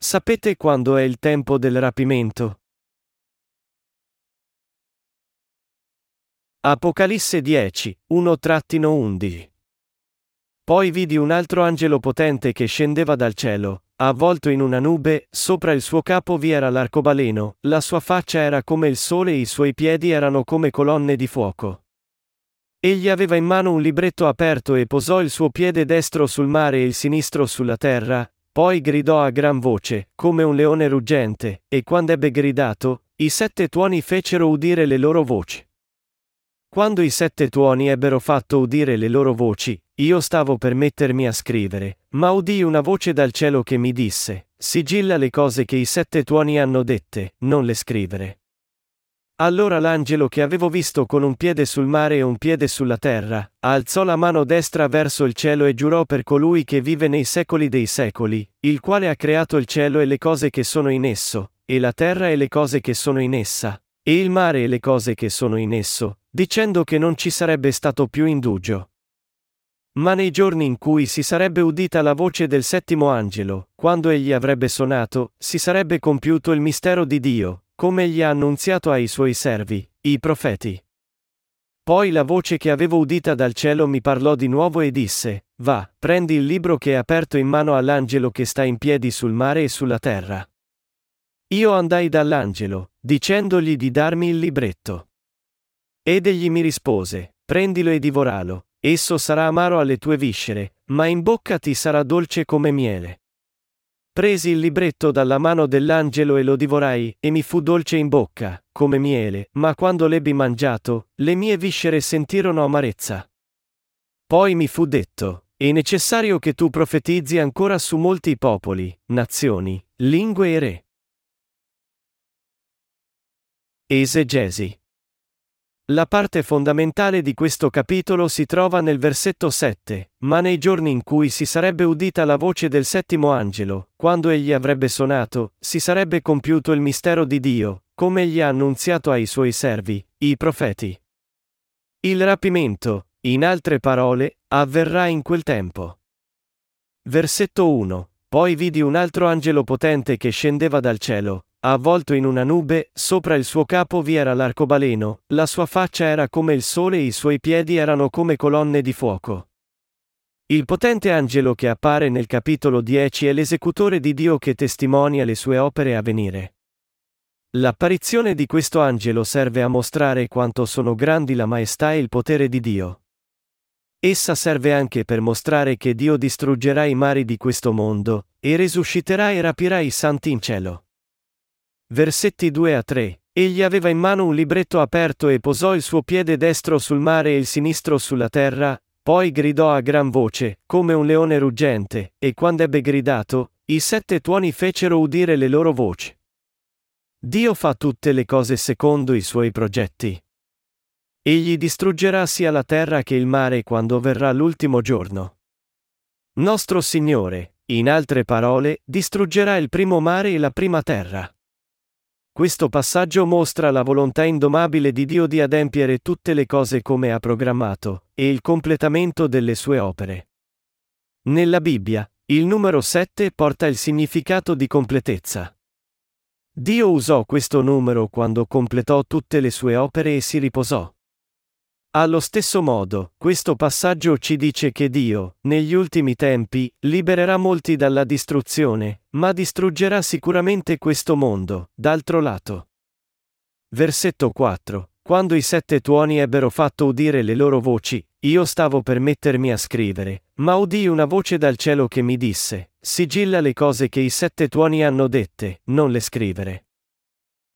Sapete quando è il tempo del rapimento? Apocalisse 10, 1-11 Poi vidi un altro angelo potente che scendeva dal cielo, avvolto in una nube, sopra il suo capo vi era l'arcobaleno, la sua faccia era come il sole e i suoi piedi erano come colonne di fuoco. Egli aveva in mano un libretto aperto e posò il suo piede destro sul mare e il sinistro sulla terra, poi gridò a gran voce, come un leone ruggente, e quando ebbe gridato, i sette tuoni fecero udire le loro voci. Quando i sette tuoni ebbero fatto udire le loro voci, io stavo per mettermi a scrivere, ma udii una voce dal cielo che mi disse, sigilla le cose che i sette tuoni hanno dette, non le scrivere. Allora l'angelo che avevo visto con un piede sul mare e un piede sulla terra, alzò la mano destra verso il cielo e giurò per colui che vive nei secoli dei secoli, il quale ha creato il cielo e le cose che sono in esso, e la terra e le cose che sono in essa, e il mare e le cose che sono in esso, dicendo che non ci sarebbe stato più indugio. Ma nei giorni in cui si sarebbe udita la voce del settimo angelo, quando egli avrebbe suonato, si sarebbe compiuto il mistero di Dio, come egli ha annunziato ai suoi servi, i profeti. Poi la voce che avevo udita dal cielo mi parlò di nuovo e disse, Va, prendi il libro che è aperto in mano all'angelo che sta in piedi sul mare e sulla terra. Io andai dall'angelo, dicendogli di darmi il libretto. Ed egli mi rispose, Prendilo e divoralo, esso sarà amaro alle tue viscere, ma in bocca ti sarà dolce come miele. Presi il libretto dalla mano dell'angelo e lo divorai, e mi fu dolce in bocca, come miele, ma quando l'ebbi mangiato, le mie viscere sentirono amarezza. Poi mi fu detto, è necessario che tu profetizzi ancora su molti popoli, nazioni, lingue e re. Esegesi la parte fondamentale di questo capitolo si trova nel versetto 7, ma nei giorni in cui si sarebbe udita la voce del settimo angelo, quando egli avrebbe suonato, si sarebbe compiuto il mistero di Dio, come egli ha annunziato ai suoi servi, i profeti. Il rapimento, in altre parole, avverrà in quel tempo. Versetto 1. Poi vidi un altro angelo potente che scendeva dal cielo, avvolto in una nube, sopra il suo capo vi era l'arcobaleno, la sua faccia era come il sole e i suoi piedi erano come colonne di fuoco. Il potente angelo che appare nel capitolo 10 è l'esecutore di Dio che testimonia le sue opere a venire. L'apparizione di questo angelo serve a mostrare quanto sono grandi la maestà e il potere di Dio. Essa serve anche per mostrare che Dio distruggerà i mari di questo mondo, e risusciterà e rapirà i santi in cielo. Versetti 2 a 3. Egli aveva in mano un libretto aperto e posò il suo piede destro sul mare e il sinistro sulla terra, poi gridò a gran voce, come un leone ruggente, e quando ebbe gridato, i sette tuoni fecero udire le loro voci. Dio fa tutte le cose secondo i suoi progetti. Egli distruggerà sia la terra che il mare quando verrà l'ultimo giorno. Nostro Signore, in altre parole, distruggerà il primo mare e la prima terra. Questo passaggio mostra la volontà indomabile di Dio di adempiere tutte le cose come ha programmato, e il completamento delle sue opere. Nella Bibbia, il numero 7 porta il significato di completezza. Dio usò questo numero quando completò tutte le sue opere e si riposò. Allo stesso modo, questo passaggio ci dice che Dio, negli ultimi tempi, libererà molti dalla distruzione, ma distruggerà sicuramente questo mondo, d'altro lato. Versetto 4. Quando i sette tuoni ebbero fatto udire le loro voci, io stavo per mettermi a scrivere, ma udii una voce dal cielo che mi disse, sigilla le cose che i sette tuoni hanno dette, non le scrivere.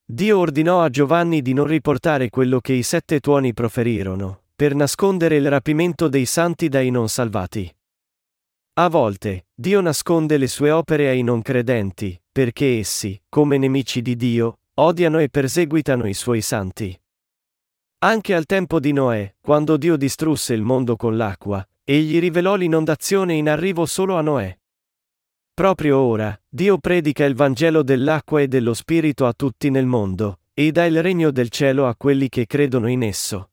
Dio ordinò a Giovanni di non riportare quello che i sette tuoni proferirono, per nascondere il rapimento dei santi dai non salvati. A volte, Dio nasconde le sue opere ai non credenti, perché essi, come nemici di Dio, odiano e perseguitano i suoi santi. Anche al tempo di Noè, quando Dio distrusse il mondo con l'acqua, egli rivelò l'inondazione in arrivo solo a Noè. Proprio ora, Dio predica il Vangelo dell'acqua e dello Spirito a tutti nel mondo, e dà il regno del cielo a quelli che credono in esso.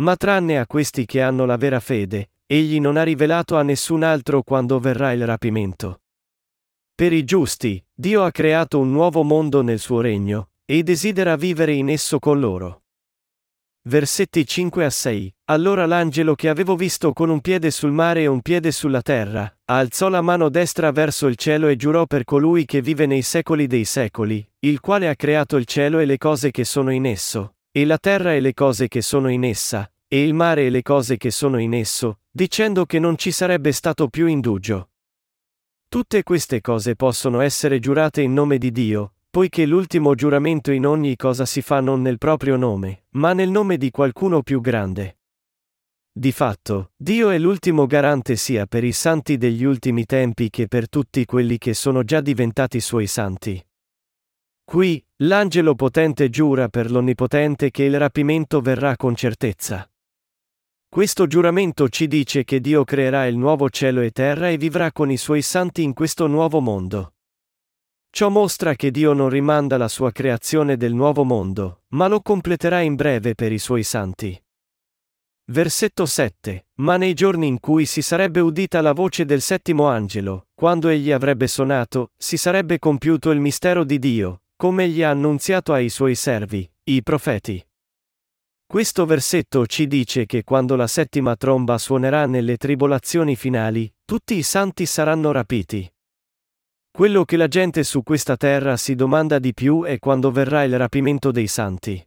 Ma tranne a questi che hanno la vera fede, egli non ha rivelato a nessun altro quando verrà il rapimento. Per i giusti, Dio ha creato un nuovo mondo nel suo regno, e desidera vivere in esso con loro. Versetti 5 a 6. Allora l'angelo che avevo visto con un piede sul mare e un piede sulla terra, alzò la mano destra verso il cielo e giurò per colui che vive nei secoli dei secoli, il quale ha creato il cielo e le cose che sono in esso, e la terra e le cose che sono in essa, e il mare e le cose che sono in esso, dicendo che non ci sarebbe stato più indugio. Tutte queste cose possono essere giurate in nome di Dio, poiché l'ultimo giuramento in ogni cosa si fa non nel proprio nome, ma nel nome di qualcuno più grande. Di fatto, Dio è l'ultimo garante sia per i santi degli ultimi tempi che per tutti quelli che sono già diventati suoi santi. Qui, l'angelo potente giura per l'Onnipotente che il rapimento verrà con certezza. Questo giuramento ci dice che Dio creerà il nuovo cielo e terra e vivrà con i suoi santi in questo nuovo mondo. Ciò mostra che Dio non rimanda la sua creazione del nuovo mondo, ma lo completerà in breve per i suoi santi. Versetto 7. Ma nei giorni in cui si sarebbe udita la voce del settimo angelo, quando egli avrebbe suonato, si sarebbe compiuto il mistero di Dio, come egli ha annunziato ai suoi servi, i profeti. Questo versetto ci dice che quando la settima tromba suonerà nelle tribolazioni finali, tutti i santi saranno rapiti. Quello che la gente su questa terra si domanda di più è quando verrà il rapimento dei santi.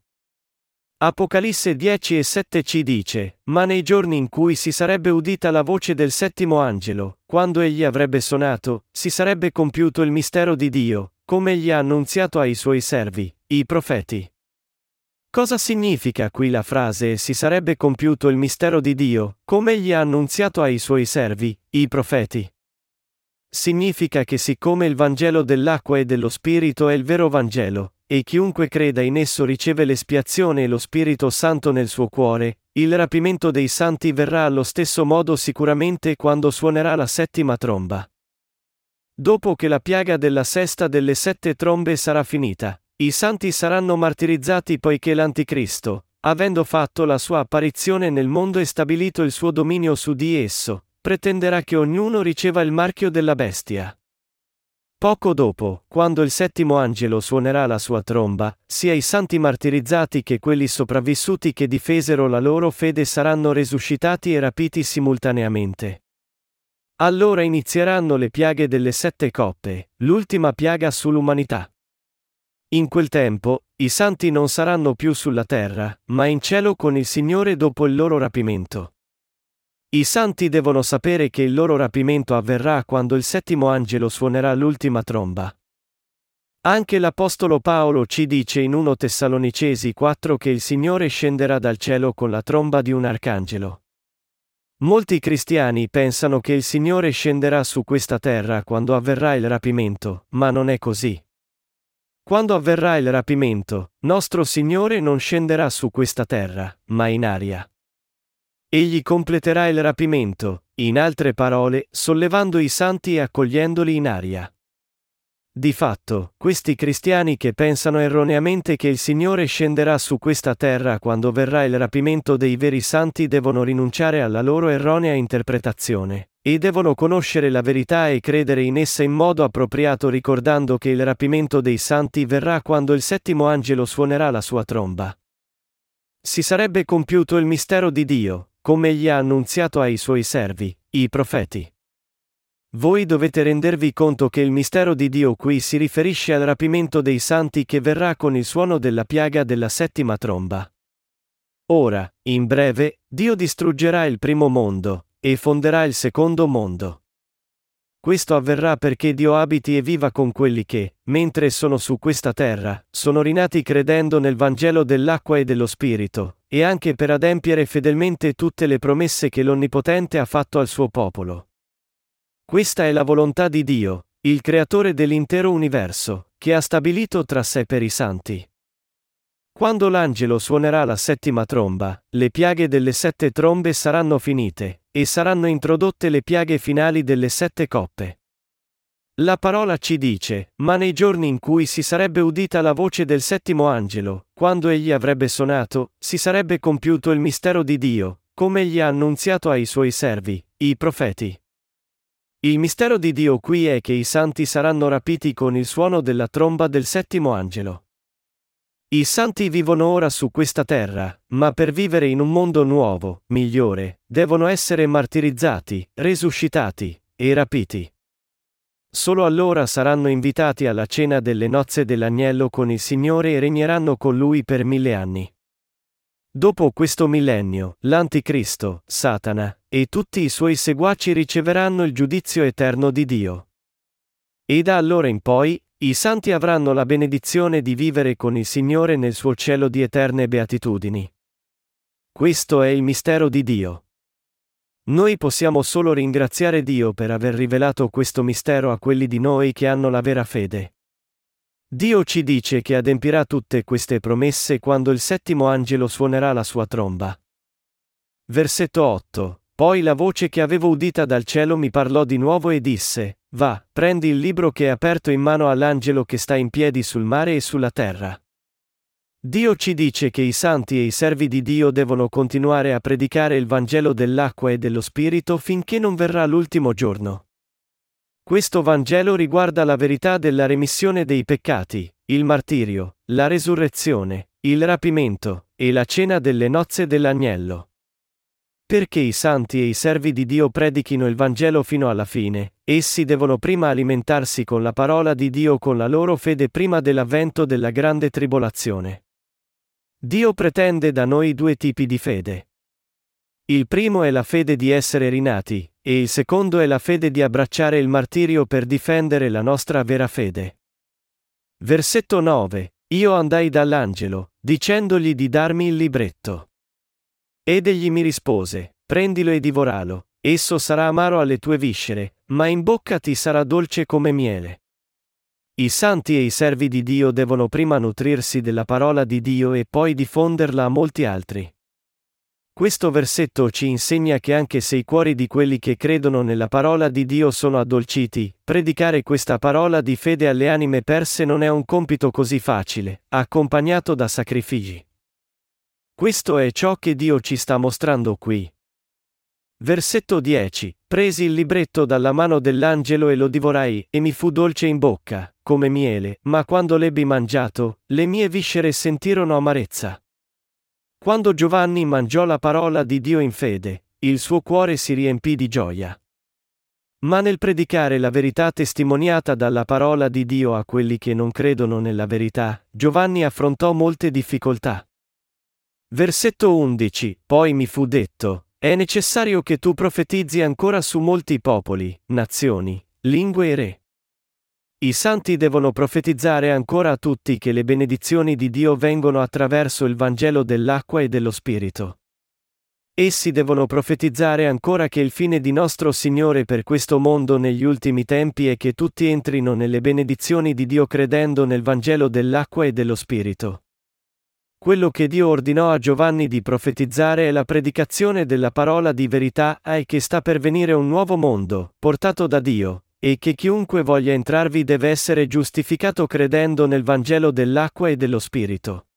Apocalisse 10 e 7 ci dice, ma nei giorni in cui si sarebbe udita la voce del settimo angelo, quando egli avrebbe suonato, si sarebbe compiuto il mistero di Dio, come egli ha annunziato ai suoi servi, i profeti. Cosa significa qui la frase si sarebbe compiuto il mistero di Dio, come egli ha annunziato ai suoi servi, i profeti? Significa che siccome il Vangelo dell'acqua e dello Spirito è il vero Vangelo, e chiunque creda in esso riceve l'espiazione e lo Spirito Santo nel suo cuore, il rapimento dei santi verrà allo stesso modo sicuramente quando suonerà la settima tromba. Dopo che la piaga della sesta delle sette trombe sarà finita, i santi saranno martirizzati poiché l'Anticristo, avendo fatto la sua apparizione nel mondo e stabilito il suo dominio su di esso, pretenderà che ognuno riceva il marchio della bestia. Poco dopo, quando il settimo angelo suonerà la sua tromba, sia i santi martirizzati che quelli sopravvissuti che difesero la loro fede saranno resuscitati e rapiti simultaneamente. Allora inizieranno le piaghe delle sette coppe, l'ultima piaga sull'umanità. In quel tempo, i santi non saranno più sulla terra, ma in cielo con il Signore dopo il loro rapimento. I santi devono sapere che il loro rapimento avverrà quando il settimo angelo suonerà l'ultima tromba. Anche l'Apostolo Paolo ci dice in 1 Tessalonicesi 4 che il Signore scenderà dal cielo con la tromba di un arcangelo. Molti cristiani pensano che il Signore scenderà su questa terra quando avverrà il rapimento, ma non è così. Quando avverrà il rapimento, nostro Signore non scenderà su questa terra, ma in aria. Egli completerà il rapimento, in altre parole, sollevando i santi e accogliendoli in aria. Di fatto, questi cristiani che pensano erroneamente che il Signore scenderà su questa terra quando verrà il rapimento dei veri santi devono rinunciare alla loro erronea interpretazione. E devono conoscere la verità e credere in essa in modo appropriato ricordando che il rapimento dei santi verrà quando il settimo angelo suonerà la sua tromba. Si sarebbe compiuto il mistero di Dio, come egli ha annunziato ai suoi servi, i profeti. Voi dovete rendervi conto che il mistero di Dio qui si riferisce al rapimento dei santi che verrà con il suono della piaga della settima tromba. Ora, in breve, Dio distruggerà il primo mondo, e fonderà il secondo mondo. Questo avverrà perché Dio abiti e viva con quelli che, mentre sono su questa terra, sono rinati credendo nel Vangelo dell'acqua e dello Spirito, e anche per adempiere fedelmente tutte le promesse che l'Onnipotente ha fatto al suo popolo. Questa è la volontà di Dio, il creatore dell'intero universo, che ha stabilito tra sé per i santi. Quando l'angelo suonerà la settima tromba, le piaghe delle sette trombe saranno finite, e saranno introdotte le piaghe finali delle sette coppe. La parola ci dice, ma nei giorni in cui si sarebbe udita la voce del settimo angelo, quando egli avrebbe suonato, si sarebbe compiuto il mistero di Dio, come egli ha annunziato ai suoi servi, i profeti. Il mistero di Dio qui è che i santi saranno rapiti con il suono della tromba del settimo angelo. I santi vivono ora su questa terra, ma per vivere in un mondo nuovo, migliore, devono essere martirizzati, resuscitati e rapiti. Solo allora saranno invitati alla cena delle nozze dell'agnello con il Signore e regneranno con lui per mille anni. Dopo questo millennio, l'Anticristo, Satana, e tutti i suoi seguaci riceveranno il giudizio eterno di Dio. E da allora in poi, i santi avranno la benedizione di vivere con il Signore nel suo cielo di eterne beatitudini. Questo è il mistero di Dio. Noi possiamo solo ringraziare Dio per aver rivelato questo mistero a quelli di noi che hanno la vera fede. Dio ci dice che adempirà tutte queste promesse quando il settimo angelo suonerà la sua tromba. Versetto 8. Poi la voce che avevo udita dal cielo mi parlò di nuovo e disse, Va, prendi il libro che è aperto in mano all'angelo che sta in piedi sul mare e sulla terra. Dio ci dice che i santi e i servi di Dio devono continuare a predicare il Vangelo dell'acqua e dello Spirito finché non verrà l'ultimo giorno. Questo Vangelo riguarda la verità della remissione dei peccati, il martirio, la resurrezione, il rapimento, e la cena delle nozze dell'agnello. Perché i santi e i servi di Dio predichino il Vangelo fino alla fine, essi devono prima alimentarsi con la parola di Dio con la loro fede prima dell'avvento della grande tribolazione. Dio pretende da noi due tipi di fede. Il primo è la fede di essere rinati, e il secondo è la fede di abbracciare il martirio per difendere la nostra vera fede. Versetto 9. Io andai dall'angelo, dicendogli di darmi il libretto. Ed egli mi rispose, prendilo e divoralo, esso sarà amaro alle tue viscere, ma in bocca ti sarà dolce come miele. I santi e i servi di Dio devono prima nutrirsi della parola di Dio e poi diffonderla a molti altri. Questo versetto ci insegna che anche se i cuori di quelli che credono nella parola di Dio sono addolciti, predicare questa parola di fede alle anime perse non è un compito così facile, accompagnato da sacrifici. Questo è ciò che Dio ci sta mostrando qui. Versetto 10. Presi il libretto dalla mano dell'angelo e lo divorai, e mi fu dolce in bocca, come miele, ma quando l'ebbi mangiato, le mie viscere sentirono amarezza. Quando Giovanni mangiò la parola di Dio in fede, il suo cuore si riempì di gioia. Ma nel predicare la verità testimoniata dalla parola di Dio a quelli che non credono nella verità, Giovanni affrontò molte difficoltà. Versetto 11. Poi mi fu detto, è necessario che tu profetizzi ancora su molti popoli, nazioni, lingue e re. I santi devono profetizzare ancora a tutti che le benedizioni di Dio vengono attraverso il Vangelo dell'acqua e dello Spirito. Essi devono profetizzare ancora che il fine di nostro Signore per questo mondo negli ultimi tempi è che tutti entrino nelle benedizioni di Dio credendo nel Vangelo dell'acqua e dello Spirito. Quello che Dio ordinò a Giovanni di profetizzare è la predicazione della parola di verità e che sta per venire un nuovo mondo, portato da Dio, e che chiunque voglia entrarvi deve essere giustificato credendo nel Vangelo dell'acqua e dello Spirito.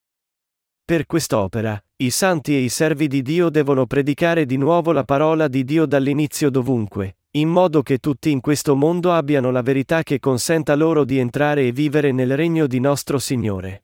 Per quest'opera, i santi e i servi di Dio devono predicare di nuovo la parola di Dio dall'inizio dovunque, in modo che tutti in questo mondo abbiano la verità che consenta loro di entrare e vivere nel regno di nostro Signore.